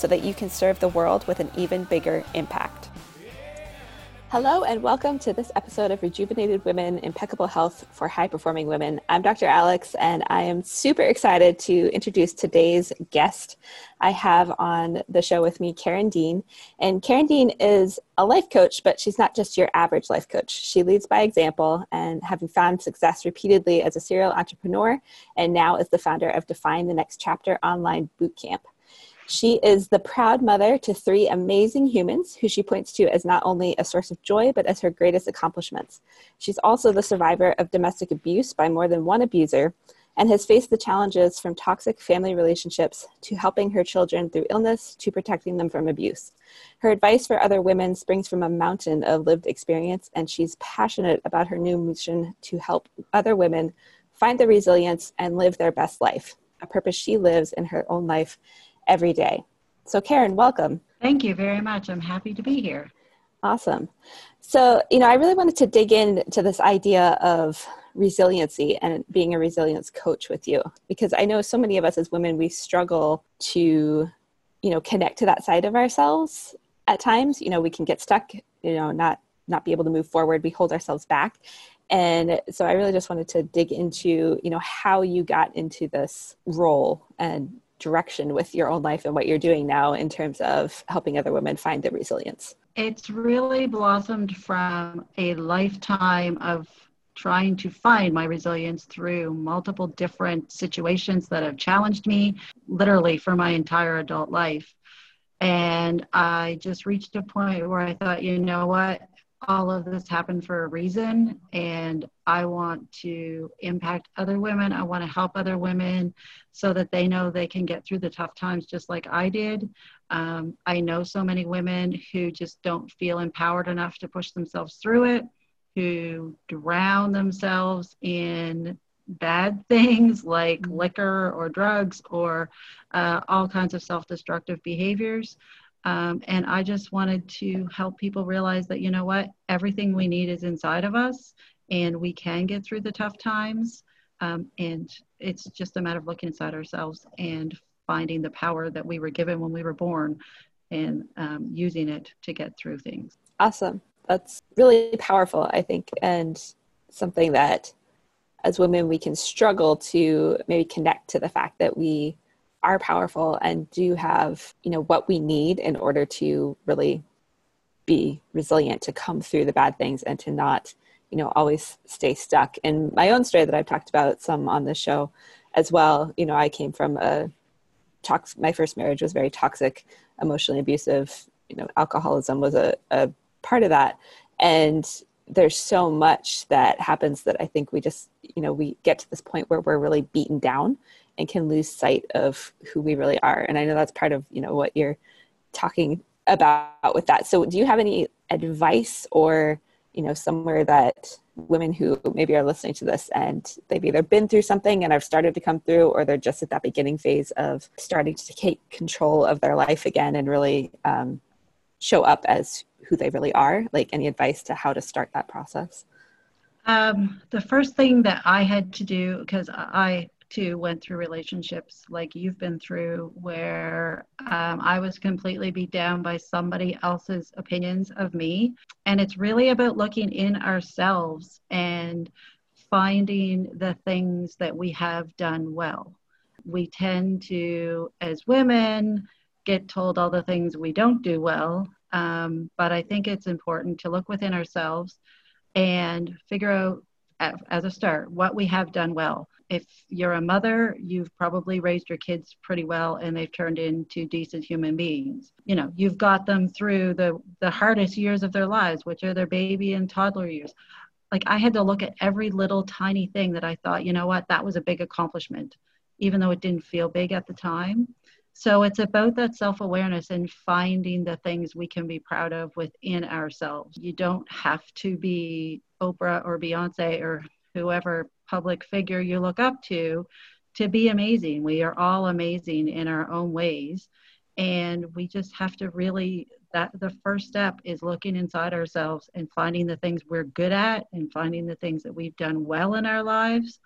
so that you can serve the world with an even bigger impact. Hello, and welcome to this episode of Rejuvenated Women Impeccable Health for High Performing Women. I'm Dr. Alex, and I am super excited to introduce today's guest. I have on the show with me Karen Dean. And Karen Dean is a life coach, but she's not just your average life coach. She leads by example and having found success repeatedly as a serial entrepreneur, and now is the founder of Define the Next Chapter online bootcamp. She is the proud mother to three amazing humans who she points to as not only a source of joy, but as her greatest accomplishments. She's also the survivor of domestic abuse by more than one abuser and has faced the challenges from toxic family relationships to helping her children through illness to protecting them from abuse. Her advice for other women springs from a mountain of lived experience, and she's passionate about her new mission to help other women find the resilience and live their best life, a purpose she lives in her own life every day. So, Karen, welcome. Thank you very much. I'm happy to be here. Awesome. So, you know, I really wanted to dig into this idea of resiliency and being a resilience coach with you because I know so many of us as women, we struggle to, you know, connect to that side of ourselves at times. You know, we can get stuck, you know, not not be able to move forward we hold ourselves back and so i really just wanted to dig into you know how you got into this role and direction with your own life and what you're doing now in terms of helping other women find their resilience? It's really blossomed from a lifetime of trying to find my resilience through multiple different situations that have challenged me literally for my entire adult life. And I just reached a point where I thought, you know what? All of this happened for a reason and i want to impact other women. I want to help other women so that they know they can get through the tough times just like i did. Um, i know so many women who just don't feel empowered enough to push themselves through it who drown themselves in bad things like mm-hmm. liquor or drugs or uh, all kinds of self-destructive behaviors um, and I just wanted to help people realize that, you know what, everything we need is inside of us and we can get through the tough times. Um, and it's just a matter of looking inside ourselves and finding the power that we were given when we were born and um, using it to get through things. Awesome. That's really powerful, I think, and something that as women we can struggle to maybe connect to the fact that we are powerful and do have you know what we need in order to really be resilient to come through the bad things and to not you know always stay stuck. In my own story that i've talked about some on the show as well you know i came from a tox my first marriage was very toxic emotionally abusive you know alcoholism was a, a part of that. And there's so much that happens that i think we just you know we get to this point where we're really beaten down and can lose sight of who we really are. And i know that's part of you know what you're talking about with that. So do you have any advice or you know somewhere that women who maybe are listening to this and they've either been through something and have started to come through or they're just at that beginning phase of starting to take control of their life again and really um, show up as who they really are? Like any advice to how to start that process? Um, the first thing that i had to do because i too went through relationships like you've been through where um, I was completely beat down by somebody else's opinions of me. And it's really about looking in ourselves and finding the things that we have done well. We tend to, as women, get told all the things we don't do well. Um, but I think it's important to look within ourselves and figure out, as a start, what we have done well if you're a mother, you've probably raised your kids pretty well and they've turned into decent human beings. You know, you've got them through the, the hardest years of their lives, which are their baby and toddler years. Like I had to look at every little tiny thing that I thought, you know what, that was a big accomplishment, even though it didn't feel big at the time. So it's about that self awareness and finding the things we can be proud of within ourselves. You don't have to be Oprah or Beyonce or whoever public figure you look up to to be amazing. We are all amazing in our own ways. And we just have to really, that the first step is looking inside ourselves and finding the things we're good at and finding the things that we've done well in our lives.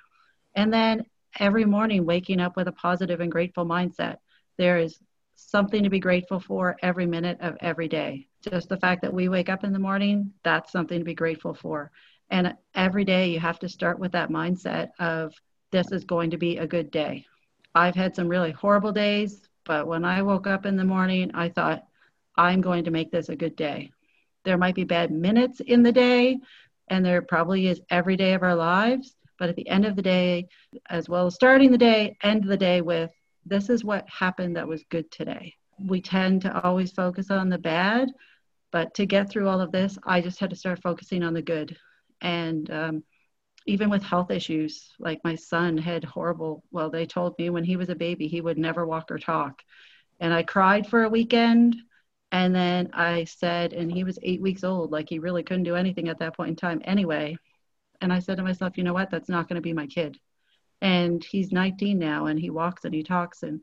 And then every morning waking up with a positive and grateful mindset. There is something to be grateful for every minute of every day. Just the fact that we wake up in the morning, that's something to be grateful for. And every day you have to start with that mindset of this is going to be a good day. I've had some really horrible days, but when I woke up in the morning, I thought, I'm going to make this a good day. There might be bad minutes in the day, and there probably is every day of our lives. But at the end of the day, as well as starting the day, end the day with, this is what happened that was good today. We tend to always focus on the bad, but to get through all of this, I just had to start focusing on the good. And um, even with health issues, like my son had horrible, well, they told me when he was a baby, he would never walk or talk. And I cried for a weekend. And then I said, and he was eight weeks old, like he really couldn't do anything at that point in time anyway. And I said to myself, you know what? That's not going to be my kid. And he's 19 now and he walks and he talks and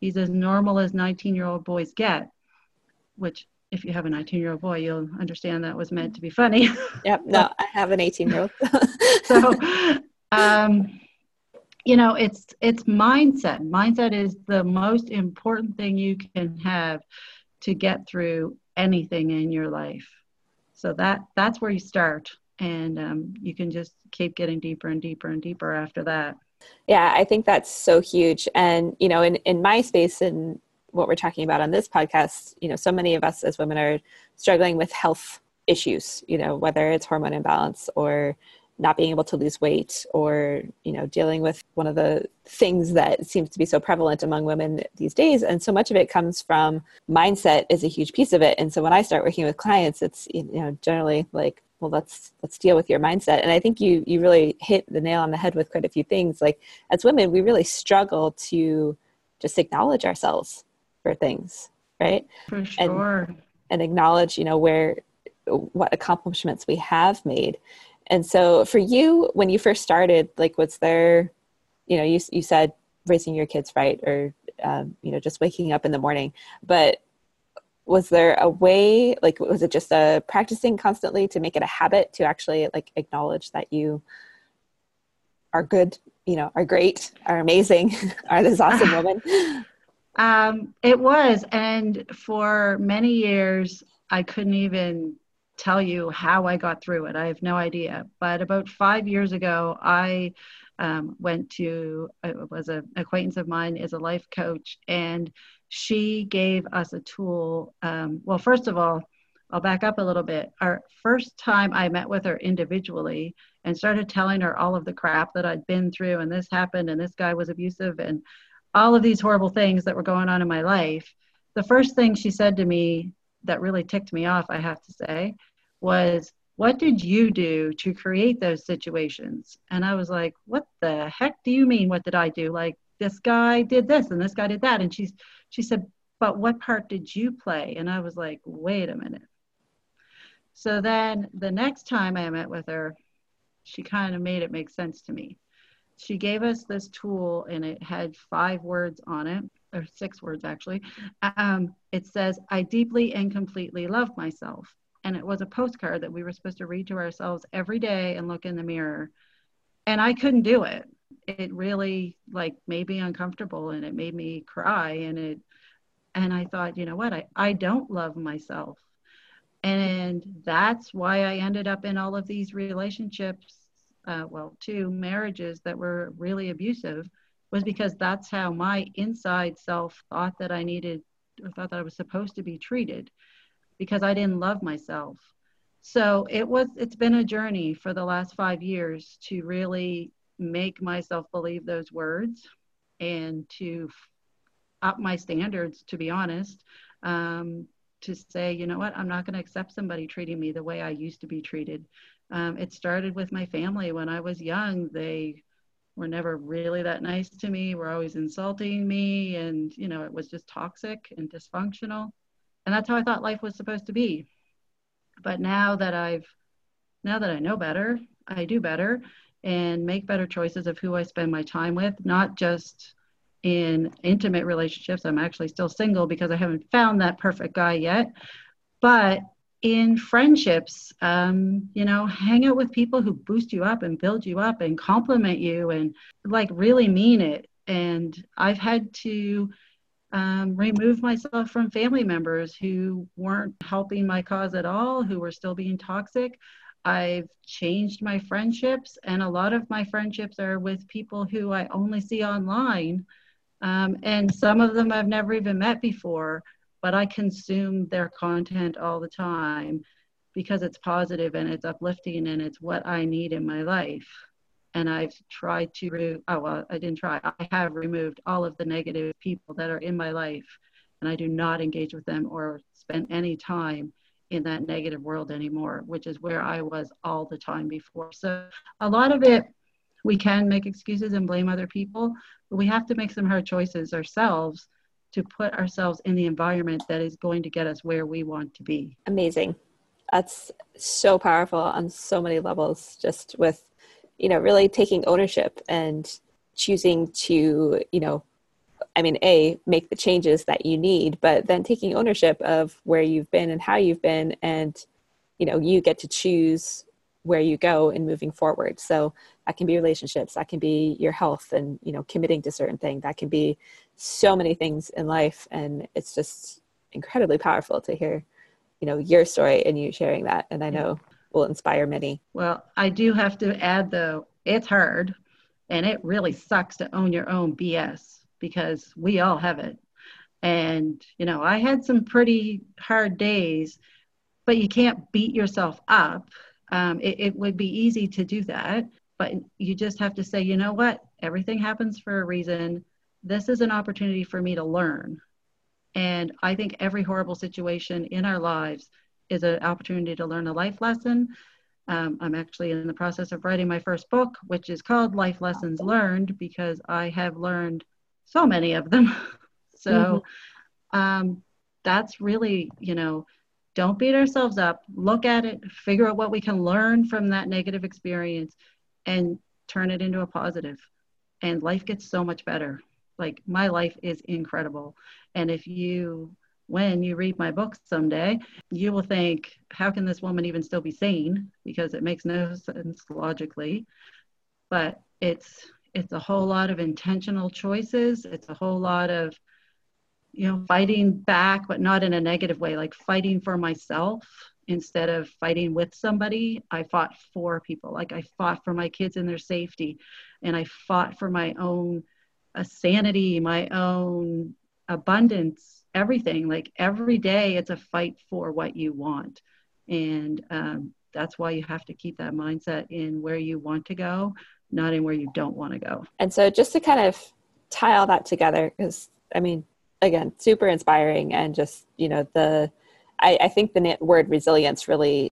he's as normal as 19 year old boys get, which if you have a 19 year old boy, you'll understand that was meant to be funny. Yep. No, I have an 18 year old. so, um, you know, it's, it's mindset. Mindset is the most important thing you can have to get through anything in your life. So that, that's where you start and um, you can just keep getting deeper and deeper and deeper after that. Yeah, I think that's so huge. And, you know, in, in my space and what we're talking about on this podcast, you know, so many of us as women are struggling with health issues, you know, whether it's hormone imbalance or not being able to lose weight or, you know, dealing with one of the things that seems to be so prevalent among women these days. And so much of it comes from mindset is a huge piece of it. And so when I start working with clients, it's, you know, generally like, well, let's, let's deal with your mindset. And I think you, you really hit the nail on the head with quite a few things. Like as women, we really struggle to just acknowledge ourselves for things, right? For sure. And, and acknowledge, you know, where what accomplishments we have made. And so for you, when you first started, like, was there, you know, you, you said raising your kids right or, um, you know, just waking up in the morning, but was there a way, like, was it just a practicing constantly to make it a habit to actually like acknowledge that you are good, you know, are great, are amazing, are this awesome woman? Um, it was. And for many years, I couldn't even tell you how I got through it. I have no idea. But about five years ago, I um, went to, it was an acquaintance of mine, is a life coach, and she gave us a tool. Um, well, first of all, I'll back up a little bit. Our first time I met with her individually and started telling her all of the crap that I'd been through, and this happened, and this guy was abusive, and all of these horrible things that were going on in my life, the first thing she said to me that really ticked me off, I have to say, was, What did you do to create those situations? And I was like, What the heck do you mean? What did I do? Like, this guy did this and this guy did that. And she's, she said, But what part did you play? And I was like, Wait a minute. So then the next time I met with her, she kind of made it make sense to me she gave us this tool and it had five words on it or six words actually. Um, it says i deeply and completely love myself. And it was a postcard that we were supposed to read to ourselves every day and look in the mirror. And i couldn't do it. It really like made me uncomfortable and it made me cry and it and i thought you know what? I, I don't love myself. And that's why i ended up in all of these relationships uh, well, two marriages that were really abusive was because that's how my inside self thought that I needed or thought that I was supposed to be treated because I didn't love myself. So it was it's been a journey for the last 5 years to really make myself believe those words and to up my standards to be honest um, to say you know what i'm not going to accept somebody treating me the way i used to be treated um, it started with my family when I was young. They were never really that nice to me, were always insulting me. And, you know, it was just toxic and dysfunctional. And that's how I thought life was supposed to be. But now that I've, now that I know better, I do better and make better choices of who I spend my time with, not just in intimate relationships. I'm actually still single because I haven't found that perfect guy yet. But in friendships, um, you know, hang out with people who boost you up and build you up and compliment you and like really mean it. And I've had to um, remove myself from family members who weren't helping my cause at all, who were still being toxic. I've changed my friendships, and a lot of my friendships are with people who I only see online. Um, and some of them I've never even met before but I consume their content all the time because it's positive and it's uplifting and it's what I need in my life. And I've tried to, re- oh, well, I didn't try. I have removed all of the negative people that are in my life and I do not engage with them or spend any time in that negative world anymore, which is where I was all the time before. So a lot of it, we can make excuses and blame other people, but we have to make some hard choices ourselves to put ourselves in the environment that is going to get us where we want to be. Amazing. That's so powerful on so many levels, just with, you know, really taking ownership and choosing to, you know, I mean, A, make the changes that you need, but then taking ownership of where you've been and how you've been. And, you know, you get to choose where you go in moving forward. So that can be relationships, that can be your health and, you know, committing to certain things. That can be so many things in life. And it's just incredibly powerful to hear, you know, your story and you sharing that. And I know will inspire many. Well, I do have to add though, it's hard and it really sucks to own your own BS because we all have it. And, you know, I had some pretty hard days, but you can't beat yourself up um, it, it would be easy to do that, but you just have to say, you know what? Everything happens for a reason. This is an opportunity for me to learn. And I think every horrible situation in our lives is an opportunity to learn a life lesson. Um, I'm actually in the process of writing my first book, which is called Life Lessons Learned, because I have learned so many of them. so mm-hmm. um, that's really, you know, don't beat ourselves up look at it figure out what we can learn from that negative experience and turn it into a positive. positive and life gets so much better like my life is incredible. And if you when you read my book someday you will think how can this woman even still be sane? Because it makes no sense logically. But it's it's a whole lot of intentional choices. It's a whole lot of you know fighting back but not in a negative way like fighting for myself instead of fighting with somebody. I fought for people. Like i fought for my kids and their safety. And i fought for my own uh, sanity my own abundance everything. Like every day it's a fight for what you want. And um, that's why you have to keep that mindset in where you want to go not in where you don't want to go. And so just to kind of tie all that together because i mean again super inspiring and just you know the I, I think the word resilience really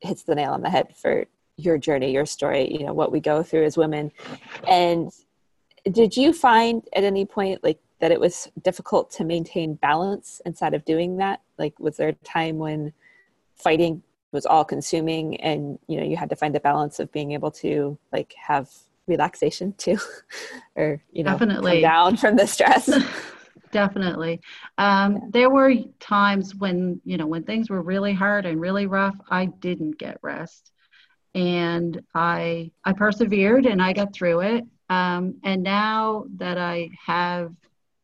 hits the nail on the head for your journey your story you know what we go through as women. And did you find at any point like that it was difficult to maintain balance inside of doing that? Like was there a time when fighting was all consuming and you know you had to find a balance of being able to like have relaxation too? Or you know definitely. come down from the stress? Definitely. Um, yeah. there were times when you know when things were really hard and really rough i didn't get rest. And i i persevered and i got through it um, and now that i have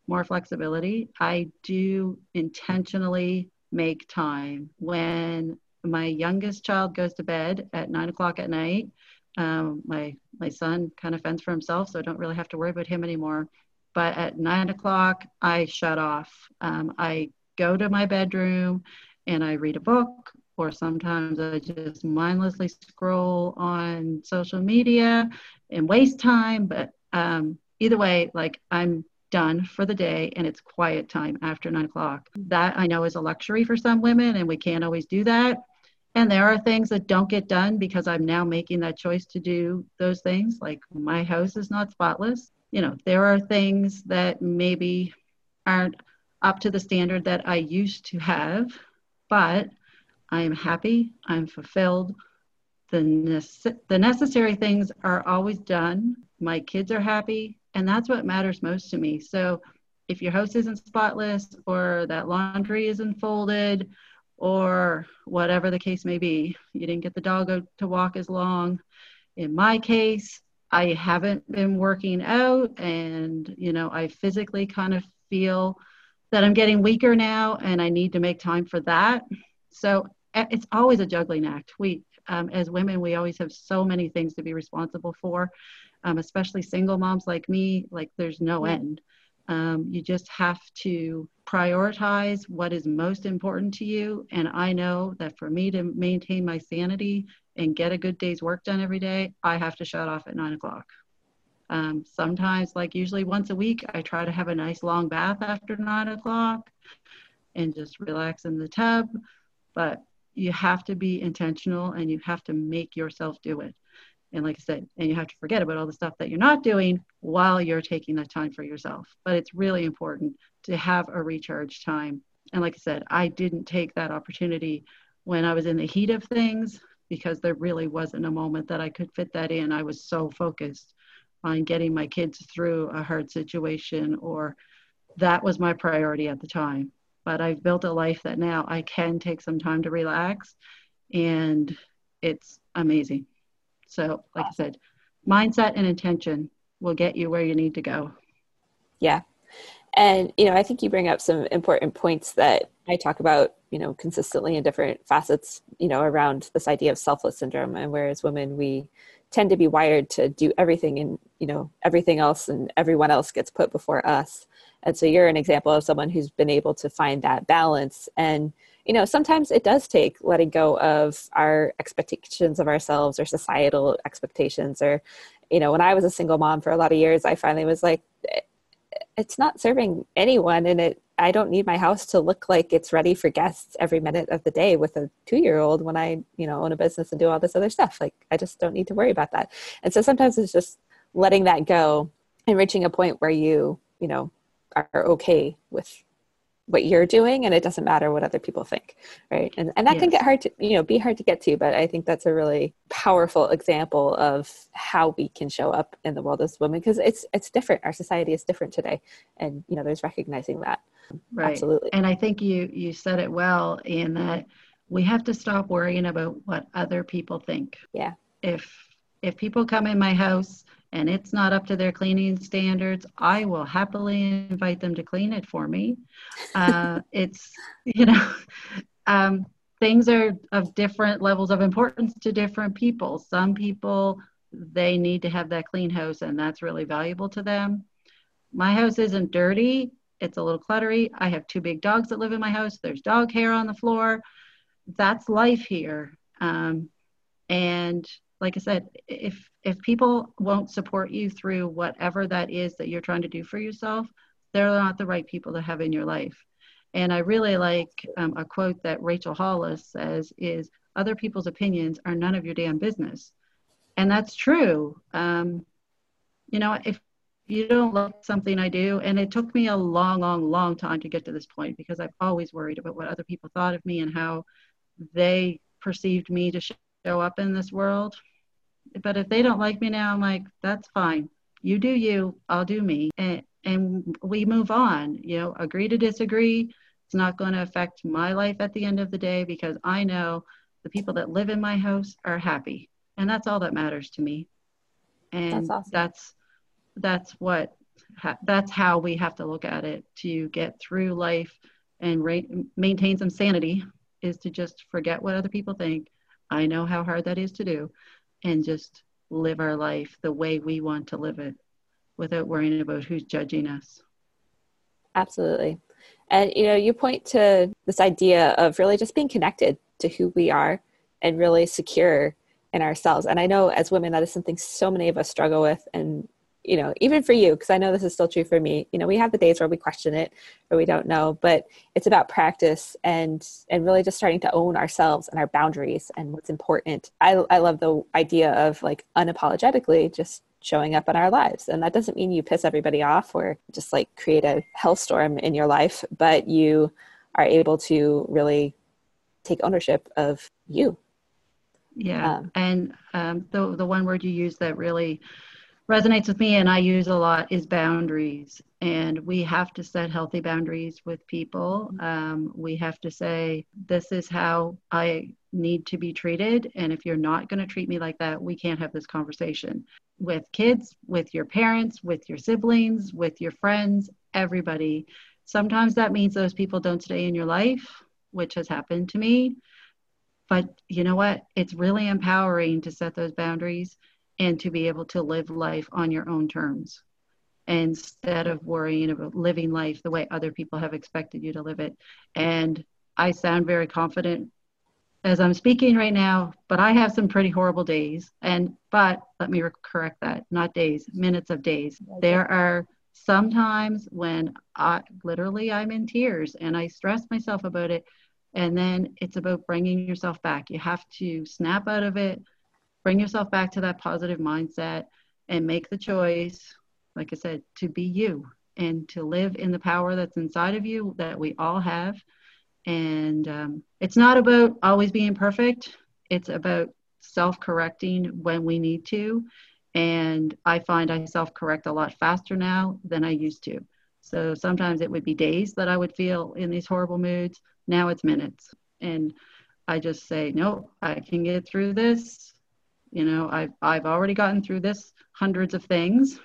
more flexibility i do intentionally make time. When my youngest child goes to bed at nine o'clock at night um, my my son kind of fends for himself so i don't really have to worry about him anymore. But at nine o'clock, I shut off. Um, I go to my bedroom and I read a book, or sometimes I just mindlessly scroll on social media and waste time. But um, either way, like I'm done for the day and it's quiet time after nine o'clock. That I know is a luxury for some women, and we can't always do that. And there are things that don't get done because I'm now making that choice to do those things. Like my house is not spotless. You know, there are things that maybe aren't up to the standard that I used to have, but I am happy, I'm fulfilled. The, nece- the necessary things are always done. My kids are happy, and that's what matters most to me. So if your house isn't spotless or that laundry isn't folded or whatever the case may be. You didn't get the dog to walk as long. In my case, I haven't been working out and, you know, I physically kind of feel that I'm getting weaker now and I need to make time for that. So it's always a juggling act. We, um, as women, we always have so many things to be responsible for, um, especially single moms like me, like there's no end. Um, you just have to prioritize what is most important to you. And I know that for me to maintain my sanity and get a good day's work done every day, I have to shut off at nine o'clock. Um, sometimes, like usually once a week, I try to have a nice long bath after nine o'clock and just relax in the tub. But you have to be intentional and you have to make yourself do it. And like I said, and you have to forget about all the stuff that you're not doing while you're taking that time for yourself. But it's really important to have a recharge time. And like I said, I didn't take that opportunity when I was in the heat of things because there really wasn't a moment that I could fit that in. I was so focused on getting my kids through a hard situation, or that was my priority at the time. But I've built a life that now I can take some time to relax, and it's amazing. So, like I said, mindset and intention will get you where you need to go. Yeah. And, you know, I think you bring up some important points that I talk about, you know, consistently in different facets, you know, around this idea of selfless syndrome. And whereas women, we tend to be wired to do everything and, you know, everything else and everyone else gets put before us. And so you're an example of someone who's been able to find that balance. And, you know, sometimes it does take letting go of our expectations of ourselves or societal expectations. Or, you know, when I was a single mom for a lot of years, I finally was like, it's not serving anyone and it I don't need my house to look like it's ready for guests every minute of the day with a two year old when I, you know, own a business and do all this other stuff. Like I just don't need to worry about that. And so sometimes it's just letting that go and reaching a point where you, you know, are okay with what you're doing and it doesn't matter what other people think right? And, and that yes. can get hard to you know be hard to get to but i think that's a really powerful example of how we can show up in the world as women because it's it's different. Our society is different today and you know there's recognizing that. Right. Absolutely. And i think you you said it well in that we have to stop worrying about what other people think. Yeah. If if people come in my house and it's not up to their cleaning standards, I will happily invite them to clean it for me. Uh, it's, you know, um, things are of different levels of importance to different people. Some people, they need to have that clean house, and that's really valuable to them. My house isn't dirty, it's a little cluttery. I have two big dogs that live in my house, there's dog hair on the floor. That's life here. Um, and like I said, if if people won't support you through whatever that is that you're trying to do for yourself, they're not the right people to have in your life. And I really like um, a quote that Rachel Hollis says is, "Other people's opinions are none of your damn business," and that's true. Um, you know, if you don't like something I do, and it took me a long, long, long time to get to this point because I've always worried about what other people thought of me and how they perceived me to show up in this world but if they don't like me now, I'm like, that's fine. You do you, I'll do me. And, and we move on, you know, agree to disagree. It's not going to affect my life at the end of the day because I know the people that live in my house are happy. And that's all that matters to me. And that's awesome. that's, that's what, that's how we have to look at it to get through life and ra- maintain some sanity is to just forget what other people think. I know how hard that is to do and just live our life the way we want to live it without worrying about who's judging us. Absolutely. And you know, you point to this idea of really just being connected to who we are and really secure in ourselves. And I know as women that is something so many of us struggle with and you know, even for you, because I know this is still true for me, you know, we have the days where we question it or we don't know, but it's about practice and and really just starting to own ourselves and our boundaries and what's important. I I love the idea of like unapologetically just showing up in our lives. And that doesn't mean you piss everybody off or just like create a hellstorm in your life, but you are able to really take ownership of you. Yeah. Um, and um, the, the one word you use that really resonates with me and I use a lot is boundaries. And we have to set healthy boundaries with people. Um, we have to say, this is how I need to be treated. And if you're not going to treat me like that, we can't have this conversation with kids, with your parents, with your siblings, with your friends, everybody. Sometimes that means those people don't stay in your life, which has happened to me. But you know what? It's really empowering to set those boundaries and to be able to live life on your own terms instead of worrying about living life the way other people have expected you to live it. And I sound very confident as I'm speaking right now, but I have some pretty horrible days. And, but let me correct that not days, minutes of days. There are sometimes when I literally I'm in tears and I stress myself about it. And then it's about bringing yourself back. You have to snap out of it, bring yourself back to that positive mindset, and make the choice, like I said, to be you and to live in the power that's inside of you that we all have and um, it's not about always being perfect, it's about self correcting when we need to. And I find I self correct a lot faster now than I used to. So sometimes it would be days that I would feel in these horrible moods. Now it's minutes. And I just say, no, I can get through this. You know, I've, I've already gotten through this hundreds of things.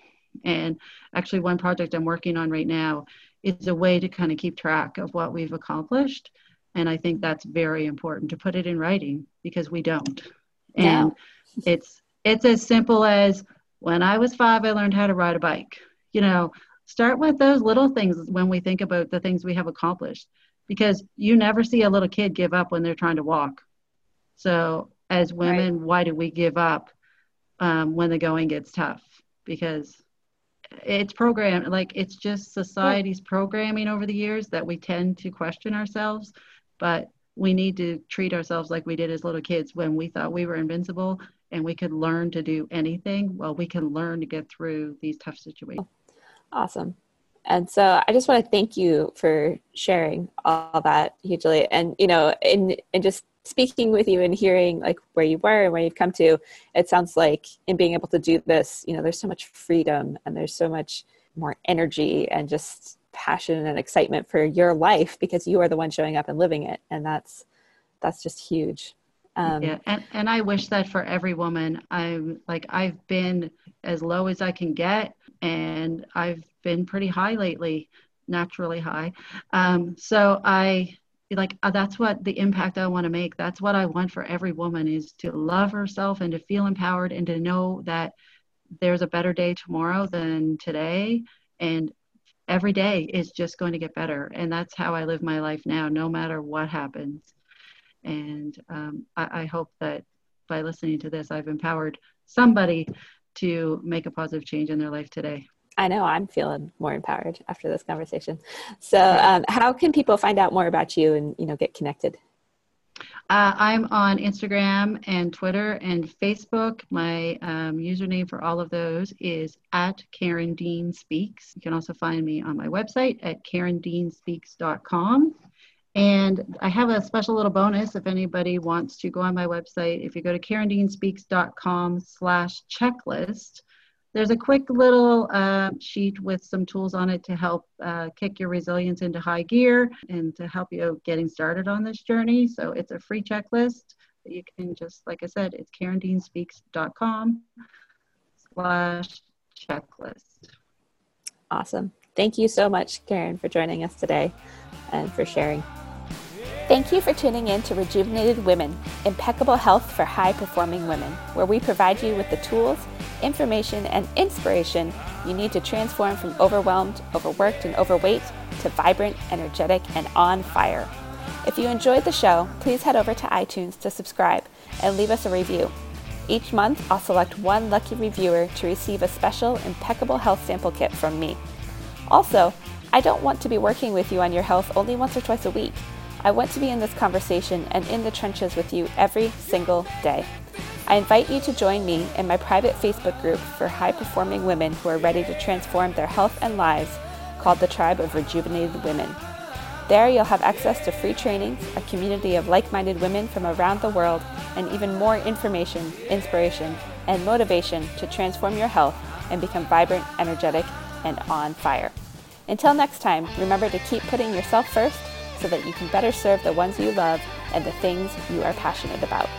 And actually, one project I'm working on right now is a way to kind of keep track of what we've accomplished. And I think that's very important to put it in writing because we don't. And it's it's as simple as when I was five, I learned how to ride a bike. You know, start with those little things when we think about the things we have accomplished because you never see a little kid give up when they're trying to walk. So, as women, right. why do we give up um, when the going gets tough? Because it's programmed like it's just society's programming over the years that we tend to question ourselves but we need to treat ourselves like we did as little kids when we thought we were invincible and we could learn to do anything well we can learn to get through these tough situations awesome and so i just want to thank you for sharing all that hugely and you know in in just speaking with you and hearing like where you were and where you've come to it sounds like in being able to do this you know there's so much freedom and there's so much more energy and just passion and excitement for your life because you are the one showing up and living it. And that's that's just huge. Um, yeah and, and i wish that for every woman. I'm like i've been as low as i can get and i've been pretty high lately naturally high. Um, so i like uh, that's what the impact i want to make. That's what i want for every woman is to love herself and to feel empowered and to know that there's a better day tomorrow than today and every day is just going to get better. And that's how i live my life now no matter what happens. And um, I, I hope that by listening to this i've empowered somebody to make a positive change in their life today I know I'm feeling more empowered after this conversation. So, um, how can people find out more about you and you know get connected? Uh, I'm on Instagram and Twitter and Facebook. My um, username for all of those is at Karen Dean Speaks. You can also find me on my website at karendeanspeaks.com. And I have a special little bonus if anybody wants to go on my website. If you go to karendeanspeaks.com slash checklist, there's a quick little uh, sheet with some tools on it to help uh, kick your resilience into high gear and to help you getting started on this journey. So it's a free checklist you can just, like I said, it's karendeanspeaks.com slash checklist. Awesome. Thank you so much, Karen, for joining us today and for sharing. Thank you for tuning in to Rejuvenated Women, impeccable health for high performing women, where we provide you with the tools, information, and inspiration you need to transform from overwhelmed, overworked, and overweight to vibrant, energetic, and on fire. If you enjoyed the show, please head over to iTunes to subscribe and leave us a review. Each month, I'll select one lucky reviewer to receive a special Impeccable Health Sample Kit from me. Also, I don't want to be working with you on your health only once or twice a week. I want to be in this conversation and in the trenches with you every single day. I invite you to join me in my private Facebook group for high performing women who are ready to transform their health and lives called the Tribe of Rejuvenated Women. There, you'll have access to free trainings, a community of like minded women from around the world, and even more information, inspiration, and motivation to transform your health and become vibrant, energetic, and on fire. Until next time, remember to keep putting yourself first so that you can better serve the ones you love and the things you are passionate about.